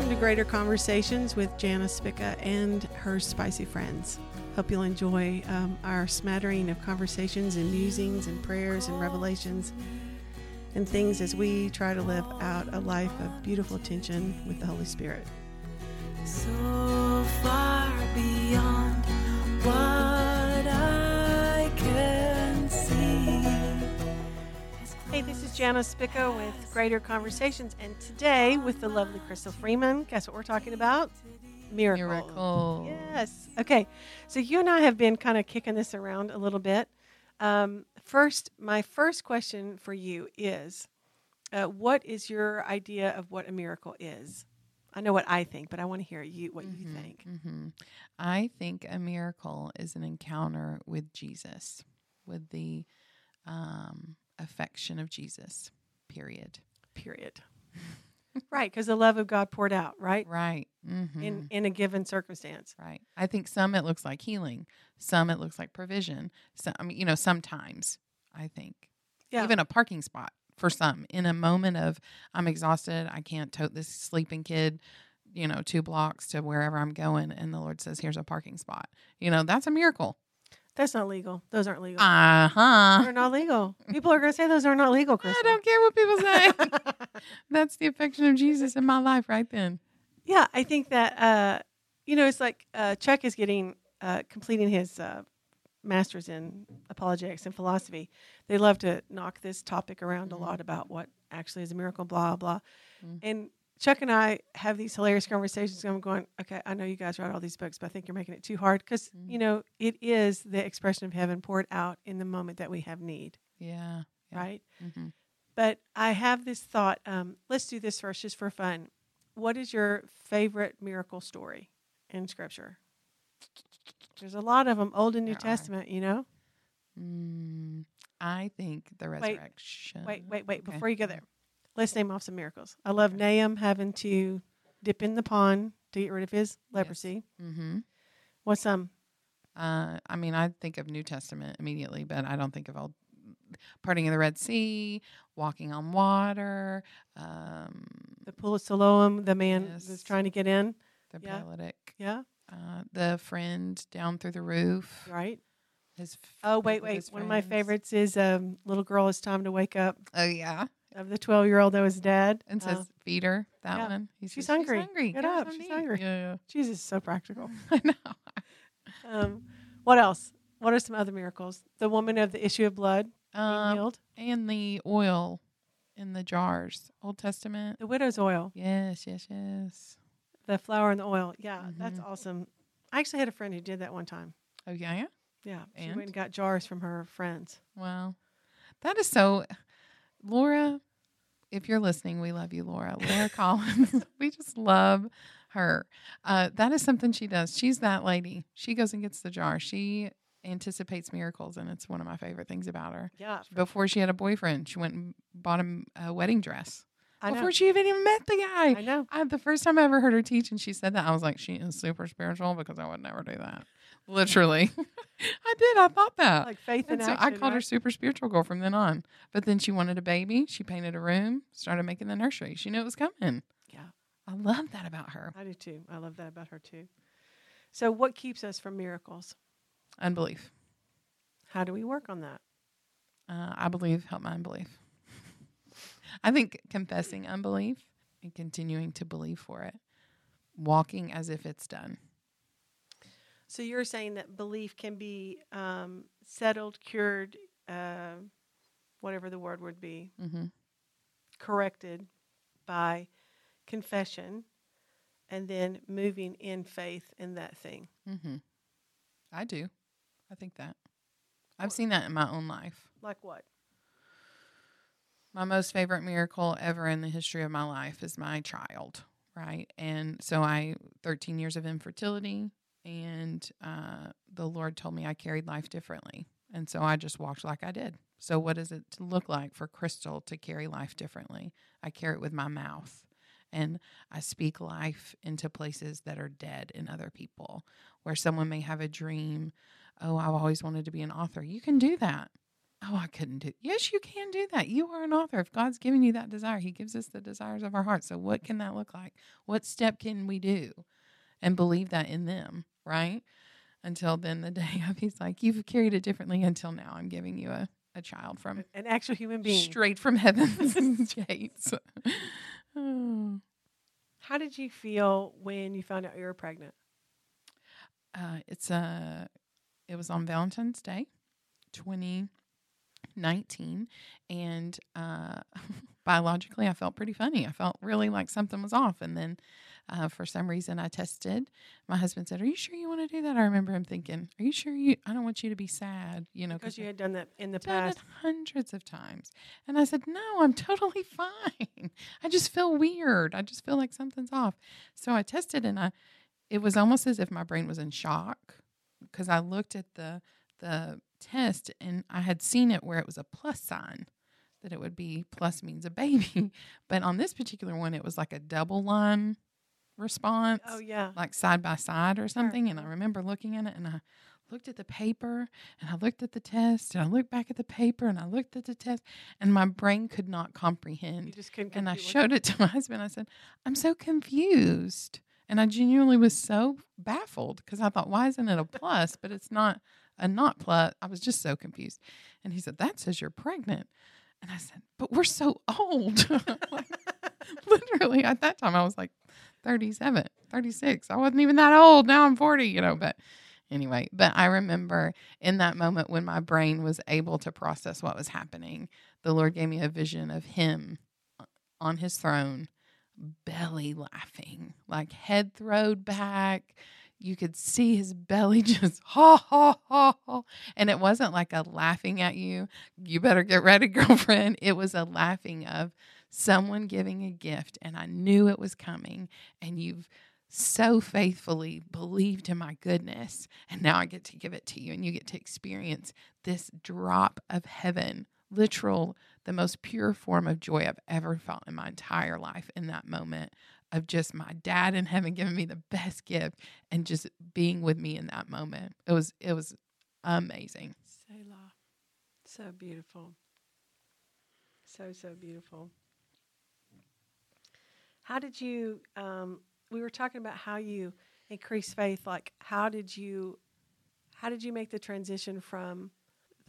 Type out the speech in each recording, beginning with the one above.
Welcome to Greater Conversations with Jana Spica and her spicy friends. Hope you'll enjoy um, our smattering of conversations and musings and prayers and revelations and things as we try to live out a life of beautiful tension with the Holy Spirit. So far beyond what Hey, this is Jana Spica with Greater Conversations, and today with the lovely Crystal Freeman. Guess what we're talking about? Miracle. Miracle. Yes. Okay. So you and I have been kind of kicking this around a little bit. Um, first, my first question for you is, uh, what is your idea of what a miracle is? I know what I think, but I want to hear you what you think. hmm I think a miracle is an encounter with Jesus, with the um, affection of Jesus. Period. Period. right, because the love of God poured out, right, Right. hmm in in a given circumstance. right. I think some it looks like healing, some it looks like provision. Some, I mean, you know, sometimes I think Yeah. even a parking spot for some in a moment of I'm exhausted, I can't tote this sleeping kid, you know, two blocks to wherever I'm going, and the Lord says, "Here's a parking spot." You know, that's a miracle. That's not legal. Those aren't legal. Uh huh. They're not legal. People are going to say those are not legal, I don't care what people say. that's the affection of Jesus in my life right then. Yeah, I think that uh, you know it's like uh, Chuck is getting uh, completing his uh, master's in apologetics and philosophy. They love to knock this topic around Mhm. a lot about what actually is a miracle, blah blah. Mhm. And Chuck and I have these hilarious conversations. I'm going, okay, I know you guys write all these books, but I think you're making it too hard because Mhm. you know it is the expression of heaven poured out in the moment that we have need, Yeah. Yeah. right? hmm But I have this thought. Um, let's do this first, just for fun. What is your favorite miracle story in Scripture? There's a lot of them, Old and New There are. Testament. You know. Mm, I think the resurrection. Wait, wait, wait. Okay. Before you go there, let's name off some miracles. I love Naaman having to dip in the pond to get rid of his leprosy. Mm-hmm. What's some? Uh, I mean, I think of New Testament immediately, but I don't think of all parting of the Red Sea, walking on water, um, The pool of Siloam, the man Yes. that's trying to get in. the Yeah. paralytic, Yeah, uh, the friend down through the roof. right. His f- Oh, wait, wait. One of my favorites is um, "Little Girl, It's Time to Wake Up." Oh yeah, Of the twelve-year-old that was dead. and Uh, says feed her that yeah. one. He She's says, hungry. hungry. Get her up. She's eat." hungry. Yeah, Jesus is so practical. I know. Um, what else? What are some other miracles? The woman of the issue of blood Um, healed. and the oil in the jars, Old Testament. The widow's oil. Yes, yes, yes. The flour and the oil. Yeah, that's Mhm. awesome. I actually had a friend who did that one time. Oh yeah, yeah. Yeah, she And? went and got jars from her friends. Wow. That is so Laura, if you're listening, we love you, Laura. Laura Collins. we just love her. Uh, that is something she does. She's that lady. She goes and gets the jar. She anticipates miracles, and it's one of my favorite things about her. Yeah, Before she had a boyfriend, she went and bought him a wedding dress. I know. Before she even even met the guy. I know. I, the first time I ever heard her teach and she said that, I was like, she is super spiritual because I would never do that. Literally. I did. I thought that. Like faith in And so action. I called her super spiritual girl from then on. But then she wanted a baby. She painted a room, started making the nursery. She knew it was coming. Yeah. I love that about her. I do too. I love that about her too. So, what keeps us from miracles? Unbelief. How do we work on that? Uh, I believe help my unbelief. I think confessing unbelief and continuing to believe for it, walking as if it's done. So, you're saying that belief can be um, settled, cured, uh, whatever the word would be, hmm corrected by confession and then moving in faith in that thing. hmm I do. I think that. I've seen that in my own life. Like what? My most favorite miracle ever in the history of my life is my child, right? And so I, 13 years of infertility, and uh, the Lord told me I carried life differently. And so I just walked like I did. So, what does it look like for Crystal to carry life differently? I carry it with my mouth. And I speak life into places that are dead in other people, where someone may have a dream. Oh, I've always wanted to be an author. You can do that. oh, I couldn't do. Yes, you can do that. You are an author. If God's given you that desire, He gives us the desires of our heart. So, what can that look like? What step can we do, and believe that in them, right? Until then, the day of, He's like, you've carried it differently until now. I'm giving you a a child from An actual human being. straight from heaven's gates. Oh. How did you feel when you found out you were pregnant? Uh, it's a. It was on Valentine's Day, 2019, and uh, biologically, I felt pretty funny. I felt really like something was off, and then. Uh, for some reason, I tested. My husband said, "Are you sure you want to do that?" I remember him thinking, "Are you sure you? I don't want you to be sad, you know, Because you had done that in the past. hundreds of times. And I said, No, I'm totally fine. I just feel weird. I just feel like something's off. So I tested and I it was almost as if my brain was in shock because I looked at the the test and I had seen it where it was a plus sign that it would be plus means a baby. But on this particular one it was like a double line response Oh yeah. like side by side or something. And I remember looking at it and I looked at the paper and I looked at the test and I looked back at the paper and I looked at the test and my brain could not You comprehend. just couldn't. And I showed it to my husband. I said, I'm so confused. And I genuinely was so baffled because I thought, why isn't it a plus? But it's not a not plus. I was just so confused. And he said, That says you're pregnant. And I said, But we're so old. Like, literally, at that time, I was like 37, 36. I wasn't even that old. Now I'm 40, you know. But anyway, but I remember in that moment when my brain was able to process what was happening, the Lord gave me a vision of Him uh, on His throne, belly laughing, like head throwed back. You could see his belly just ha ha ha ha. And it wasn't like a laughing at you, you better get ready, girlfriend. It was a laughing of someone giving a gift, and I knew it was coming, and you've so faithfully believed in my goodness, and now I get to give it to you, and you get to experience this drop of heaven, literal, the most pure form of joy I've ever felt in my entire life in that moment of just my dad in heaven giving me the best gift and just being with me in that moment. It was it was amazing. Selah. So beautiful. So, so beautiful. How did you, um, we were talking about how you increase faith. Like, how did you, how did you make the transition from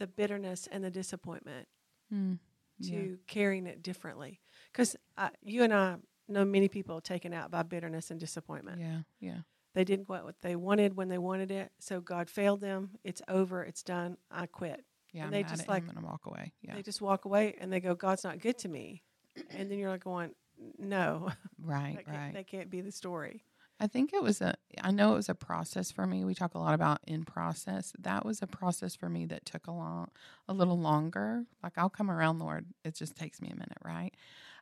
the bitterness and the disappointment Mm, to yeah. carrying it differently? Because uh, you and I know many people taken out by bitterness and disappointment. yeah, yeah, They didn't get what they wanted when they wanted it. So God failed them. It's over. It's done. I quit. yeah. And I'm they just like- and walk away. Yeah, They just walk away and they go, God's not good to me. And then you're like going, no, right, that, can't, right. that can't be the story. I think it was a, I know it was a process for me. We talk a lot about in process. That was a process for me that took a long, a little longer. Like I'll come around, Lord. It just takes me a minute, right?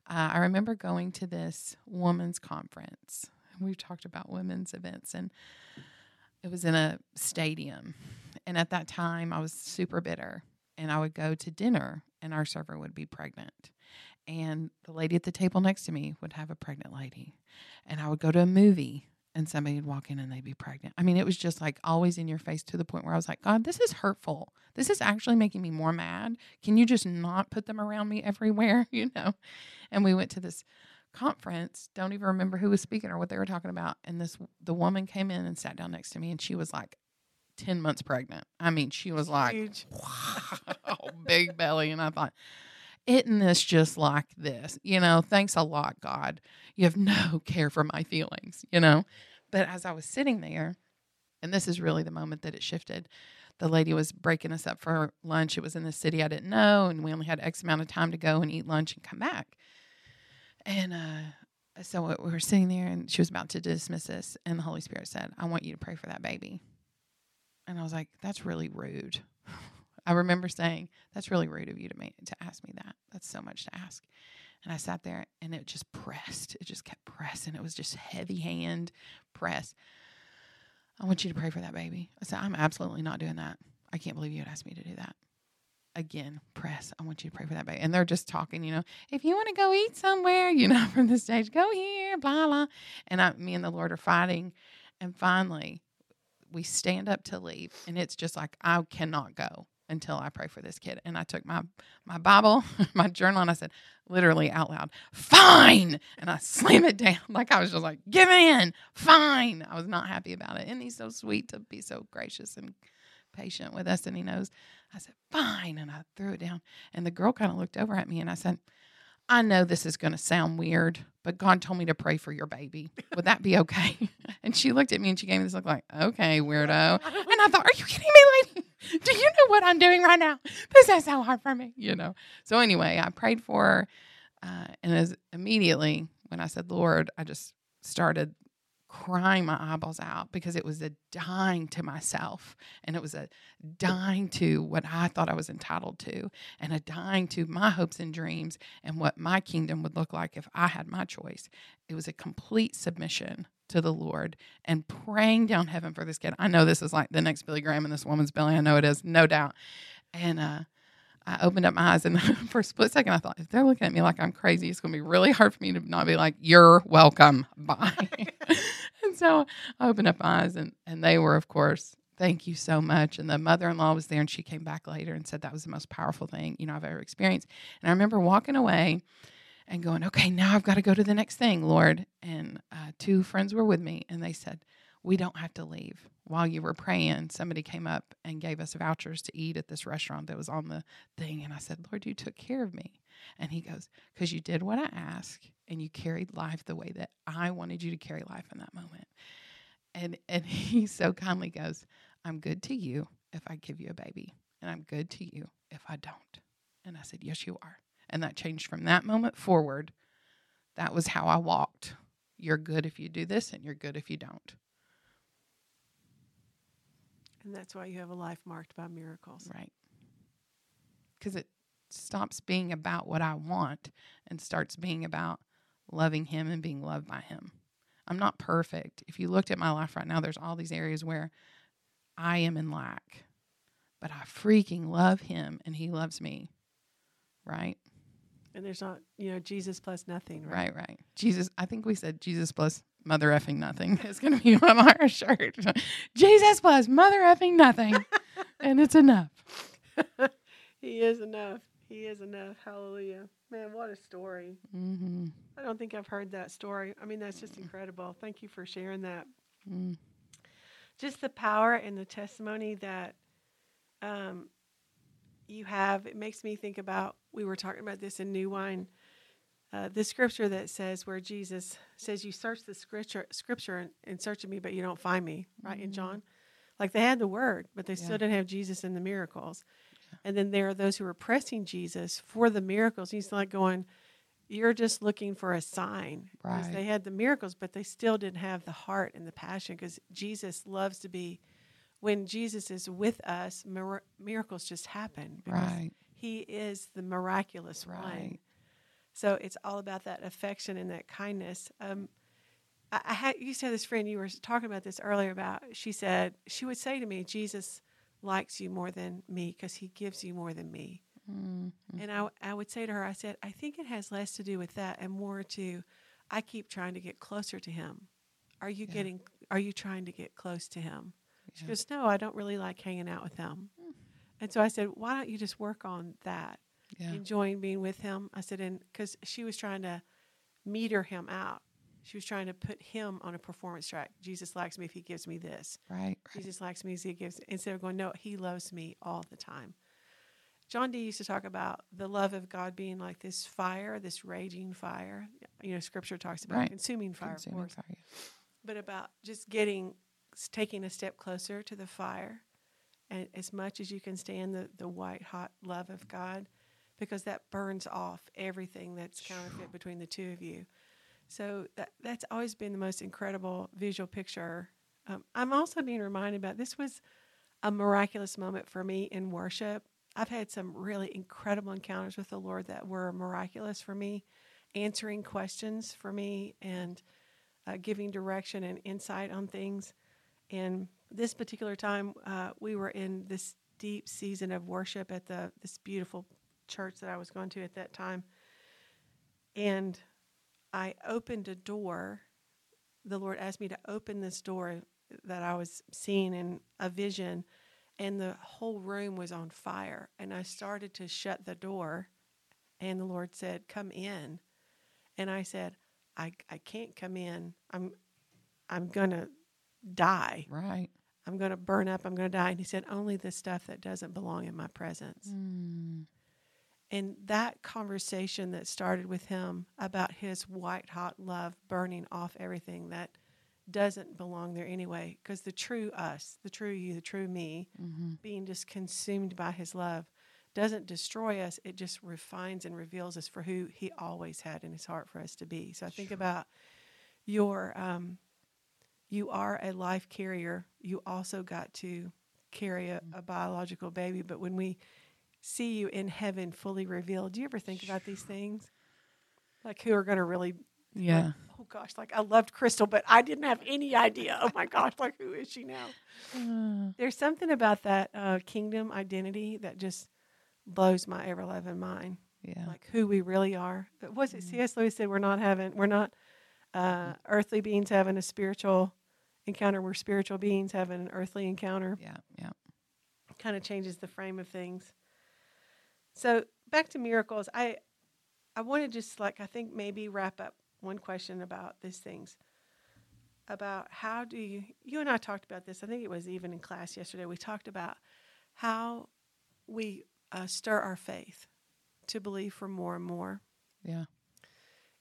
Uh, I remember going to this women's conference. We've talked about women's events, and it was in a stadium. And at that time, I was super bitter. And I would go to dinner, and our server would be pregnant. And the lady at the table next to me would have a pregnant lady and I would go to a movie and somebody would walk in and they'd be pregnant. I mean, it was just like always in your face to the point where I was like, God, this is hurtful. This is actually making me more mad. Can you just not put them around me everywhere? You know? And we went to this conference, don't even remember who was speaking or what they were talking about. And this, the woman came in and sat down next to me and she was like 10 months pregnant. I mean, she was like, wow, big belly. And I thought, isn't this just like this? You know, thanks a lot, God. You have no care for my feelings, you know? But as I was sitting there, and this is really the moment that it shifted, the lady was breaking us up for lunch. It was in the city I didn't know, and we only had X amount of time to go and eat lunch and come back. And uh, so we were sitting there, and she was about to dismiss us, and the Holy Spirit said, I want you to pray for that baby. And I was like, that's really rude. I remember saying, "That's really rude of you to me to ask me that. That's so much to ask." And I sat there, and it just pressed. It just kept pressing. It was just heavy hand press. I want you to pray for that baby. I said, "I'm absolutely not doing that. I can't believe you would ask me to do that." Again, press. I want you to pray for that baby. And they're just talking, you know, if you want to go eat somewhere, you know, from the stage, go here, blah blah. And I, me and the Lord are fighting, and finally, we stand up to leave, and it's just like I cannot go until I pray for this kid. And I took my my Bible, my journal, and I said, literally out loud, "Fine," and I slam it down like I was just like, "Give in, fine." I was not happy about it, and he's so sweet to be so gracious and patient with us, and he knows. I said, "Fine," and I threw it down, and the girl kind of looked over at me, and I said. I know this is going to sound weird, but God told me to pray for your baby. Would that be okay? And she looked at me and she gave me this look like, okay, weirdo. And I thought, are you kidding me, lady? Do you know what I'm doing right now? This is so hard for me, you know? So anyway, I prayed for her. Uh, and as immediately when I said, Lord, I just started crying my eyeballs out because it was a dying to myself and it was a dying to what I thought I was entitled to and a dying to my hopes and dreams and what my kingdom would look like if I had my choice. It was a complete submission to the Lord and praying down heaven for this kid. I know this is like the next Billy Graham in this woman's belly. I know it is, no doubt. And uh, I opened up my eyes, and for a split second, I thought, if they're looking at me like I'm crazy, it's going to be really hard for me to not be like, "You're welcome." Bye. and so I opened up my eyes, and and they were, of course, thank you so much. And the mother-in-law was there, and she came back later and said that was the most powerful thing you know I've ever experienced. And I remember walking away and going, "Okay, now I've got to go to the next thing, Lord." And uh, two friends were with me, and they said, "We don't have to leave." While you were praying, somebody came up and gave us vouchers to eat at this restaurant that was on the thing. And I said, Lord, you took care of me. And he goes, Because you did what I asked and you carried life the way that I wanted you to carry life in that moment. And and he so kindly goes, I'm good to you if I give you a baby, and I'm good to you if I don't. And I said, Yes, you are. And that changed from that moment forward. That was how I walked. You're good if you do this, and you're good if you don't. And that's why you have a life marked by miracles. Right. Because it stops being about what I want and starts being about loving Him and being loved by Him. I'm not perfect. If you looked at my life right now, there's all these areas where I am in lack, but I freaking love Him and He loves me. Right? And there's not, you know, Jesus plus nothing, right? Right, right. Jesus, I think we said Jesus plus mother effing nothing is going to be on our shirt. Jesus plus mother effing nothing. and it's enough. he is enough. He is enough. Hallelujah. Man, what a story. Mm-hmm. I don't think I've heard that story. I mean, that's just incredible. Thank you for sharing that. Mm. Just the power and the testimony that um, you have. It makes me think about, we were talking about this in New Wine. Uh, the scripture that says where Jesus says, "You search the scripture, scripture, and, and search of me, but you don't find me." Right in Mhm. John, like they had the word, but they Yeah. still didn't have Jesus in the miracles. And then there are those who are pressing Jesus for the miracles. He's like going, "You're just looking for a sign." Right. They had the miracles, but they still didn't have the heart and the passion. Because Jesus loves to be, when Jesus is with us, mir- miracles just happen. Because Right, He is the miraculous one. So it's all about that affection and that kindness. Um, I, I had, used to have this friend. You were talking about this earlier. About she said she would say to me, "Jesus likes you more than me because He gives you more than me." Mm, And I, I would say to her, I said, "I think it has less to do with that and more to, I keep trying to get closer to Him. Are you Yeah. getting? Are you trying to get close to Him?" She Yeah. goes, "No, I don't really like hanging out with Him." And so I said, "Why don't you just work on that?" Yeah. enjoying being with him. I said, and because she was trying to meter him out, she was trying to put him on a performance track. Jesus likes me if he gives me this. Right. Jesus likes me if he gives. Instead of going, no, he loves me all the time. John D used to talk about the love of God being like this fire, this raging fire. You know, Scripture talks about Right. consuming fire, Consuming of course, fire. but about just getting, taking a step closer to the fire, and as much as you can stand the the white hot love of God, because that burns off everything that's counterfeit between the two of you. So that that's always been the most incredible visual picture. Um, I'm also being reminded about this was a miraculous moment for me in worship. I've had some really incredible encounters with the Lord that were miraculous for me, answering questions for me and uh, giving direction and insight on things. And this particular time, uh, we were in this deep season of worship at the this beautiful church that I was going to at that time. And I opened a door. The Lord asked me to open this door that I was seeing in a vision. and the whole room was on fire. And I started to shut the door, and the Lord said, "Come in." And I said, "I I can't come in. I'm I'm gonna die. Right. I'm gonna burn up. I'm gonna die." And He said, "Only the stuff that doesn't belong in my presence." Mm. And that conversation that started with him about his white hot love burning off everything that doesn't belong there anyway, because the true us, the true you, the true me, hmm being just consumed by his love doesn't destroy us it just refines and reveals us for who he always had in his heart for us to be. So i think Sure. about your um, you are a life carrier. You also got to carry a, a biological baby but when we see you in heaven fully revealed do you ever think about these things like who are going to really Yeah. oh gosh like i loved crystal but i didn't have any idea oh my gosh like who is she now Uh, there's something about that uh, kingdom identity that just blows my ever loving mind. yeah. Like who we really are. But Was it Mhm. C.S. Lewis said we're not having we're not uh, earthly beings having a spiritual encounter. We're spiritual beings having an earthly encounter. yeah. Yeah. Kind of changes the frame of things. So back to miracles. I I want to just like I think maybe wrap up one question about these things. About how do you you and I talked about this. I think it was even in class yesterday. We talked about how we uh, stir our faith to believe for more and more, Yeah.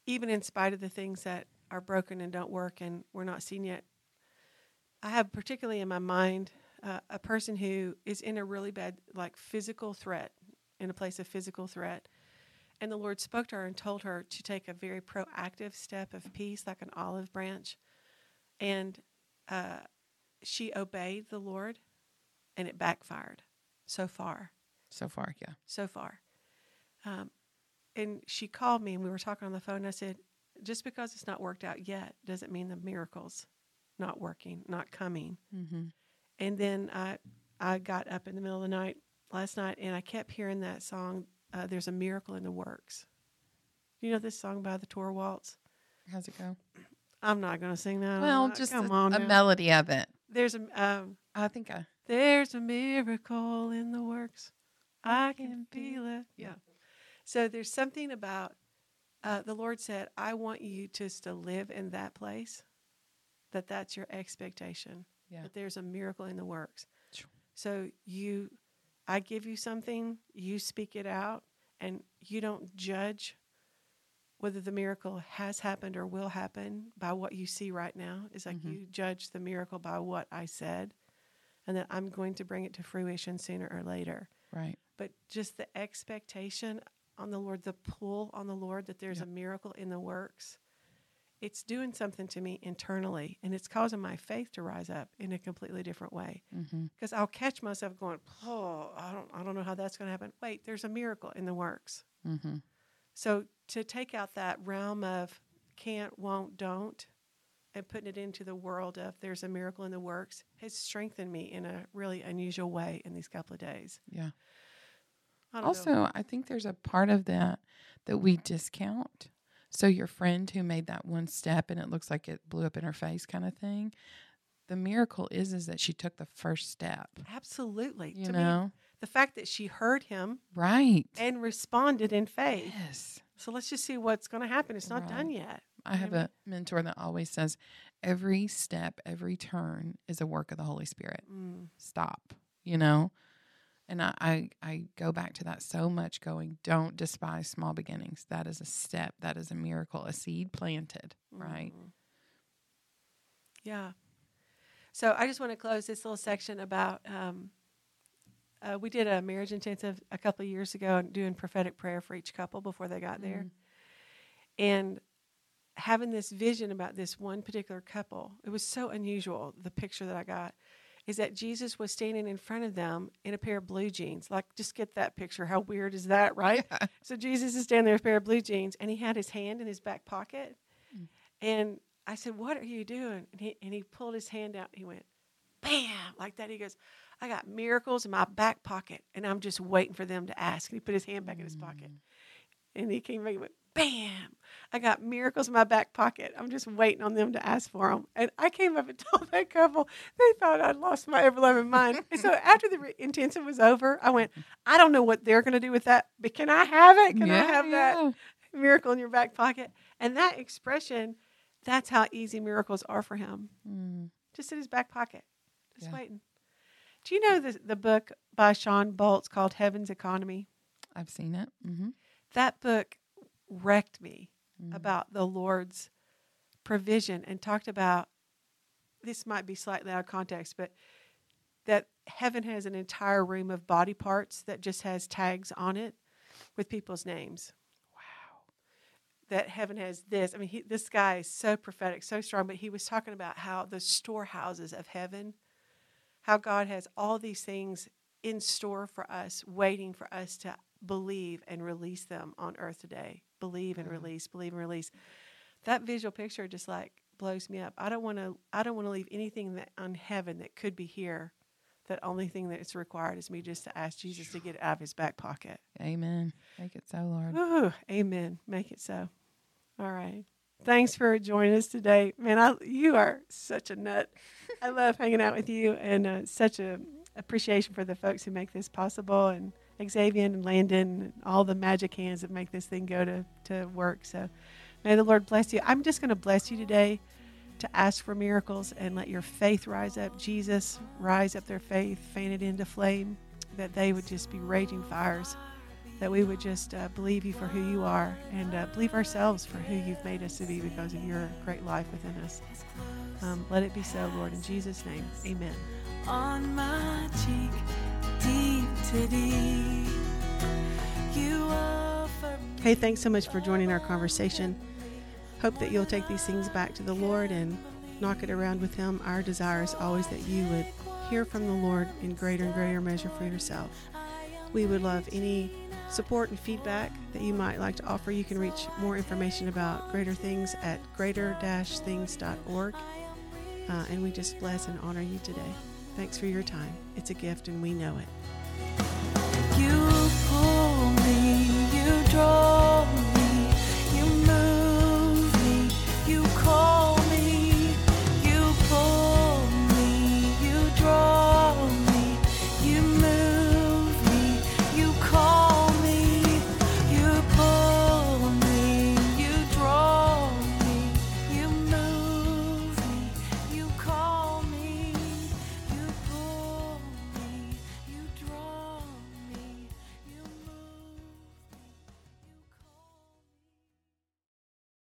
even in spite of the things that are broken and don't work and we're not seen yet. I have particularly in my mind uh, a person who is in a really bad, like physical threat, in a place of physical threat. And the Lord spoke to her and told her to take a very proactive step of peace, like an olive branch. And uh, she obeyed the Lord, and it backfired so far So far, yeah. so far. Um, and she called me and we were talking on the phone. And I said, just because it's not worked out yet doesn't mean the miracle's not working, not coming. Mm-hmm. And then I, I got up in the middle of the night last night and I kept hearing that song, uh, There's a Miracle in the Works. You know this song by the Tour Waltz? How's it go? I'm not going to sing that. well, Uh, just come a, on. a now. melody of it. There's a um, I think I. There's a miracle in the works. I can feel it. Yeah. So there's something about uh, the Lord said, I want you just to live in that place, that that's your expectation, Yeah. that there's a miracle in the works. So you, I give you something, you speak it out, and you don't judge whether the miracle has happened or will happen by what you see right now. It's like Mhm. you judge the miracle by what I said, and that I'm going to bring it to fruition sooner or later. Right. But just the expectation on the Lord, the pull on the Lord that there's Yeah. a miracle in the works, it's doing something to me internally, and it's causing my faith to rise up in a completely different way. Mm-hmm. Because I'll catch myself going, "Oh, I don't, I don't know how that's going to happen." Wait, there's a miracle in the works. Mm-hmm. So to take out that realm of can't, won't, don't, and putting it into the world of there's a miracle in the works has strengthened me in a really unusual way in these couple of days. Yeah. I don't know. Also, I think there's a part of that that we discount. So your friend who made that one step and it looks like it blew up in her face kind of thing. The miracle is is that she took the first step. absolutely. You to me, know? the fact that she heard him Right. and responded in faith. Yes. So let's just see what's going to happen. It's not done yet. I have a mentor that always says every step, every turn is a work of the Holy Spirit. Mm, Stop, you know? And I, I, I go back to that so much going, don't despise small beginnings. That is a step, that is a miracle, a seed planted, right? mhm. Yeah. So I just want to close this little section about. Um, uh, we did a marriage intensive a couple of years ago, and doing prophetic prayer for each couple before they got there, Mhm. and having this vision about this one particular couple. It was so unusual. The picture that I got is that Jesus was standing in front of them in a pair of blue jeans. Like, just get that picture. How weird is that, right? Yeah. So Jesus is standing there with a pair of blue jeans, and he had his hand in his back pocket. Mm. And I said, "What are you doing?" And he and he pulled his hand out. He went, "Bam!" like that. He goes, "I got miracles in my back pocket, and I'm just waiting for them to ask." And he put his hand back in his pocket, Mm. and he came back and went, "Bam!" I got miracles in my back pocket. I'm just waiting on them to ask for them. And I came up and told that couple, they thought I'd lost my ever loving mind. and so after the re- intensive was over, I went, I don't know what they're going to do with that, but can I have it? Can I Yeah, have that miracle in your back pocket? And that expression, that's how easy miracles are for him. Mm. Just in his back pocket, just Yeah. waiting. Do you know the, the book by Shawn Bolz called Heaven's Economy? I've seen it. Mm-hmm. That book wrecked me Mhm. about the Lord's provision and talked about this might be slightly out of context, but that heaven has an entire room of body parts that just has tags on it with people's names. Wow. That heaven has this. I mean, he, this guy is so prophetic, so strong, but he was talking about how the storehouses of heaven, how God has all these things in store for us, waiting for us to believe and release them on earth today. Believe and Mhm. release, believe and release. That visual picture just like blows me up. I don't want to I don't want to leave anything that on heaven that could be here. That only thing that's required is me just to ask Jesus to get it out of his back pocket. Amen. Make it so, Lord. Ooh, amen. Make it so. All right. Thanks for joining us today, man. I, you are such a nut. I love hanging out with you, and uh, such a appreciation for the folks who make this possible, and Xavier and Landon, and all the magic hands that make this thing go to to work. So, may the Lord bless you. I'm just going to bless you today to ask for miracles and let your faith rise up. Jesus, rise up their faith, fan it into flame, that they would just be raging fires that we would just uh, believe you for who you are and uh, believe ourselves for who you've made us to be because of your great life within us. Um, let it be so, Lord. In Jesus' name, amen. Hey, thanks so much for joining our conversation. Hope that you'll take these things back to the Lord and knock it around with Him. Our desire is always that you would hear from the Lord in greater and greater measure for yourself. We would love any support and feedback that you might like to offer. You can reach more information about greater things at greater-things.org. Uh, and we just bless and honor you today. Thanks for your time. It's a gift, and we know it. You pull me, you draw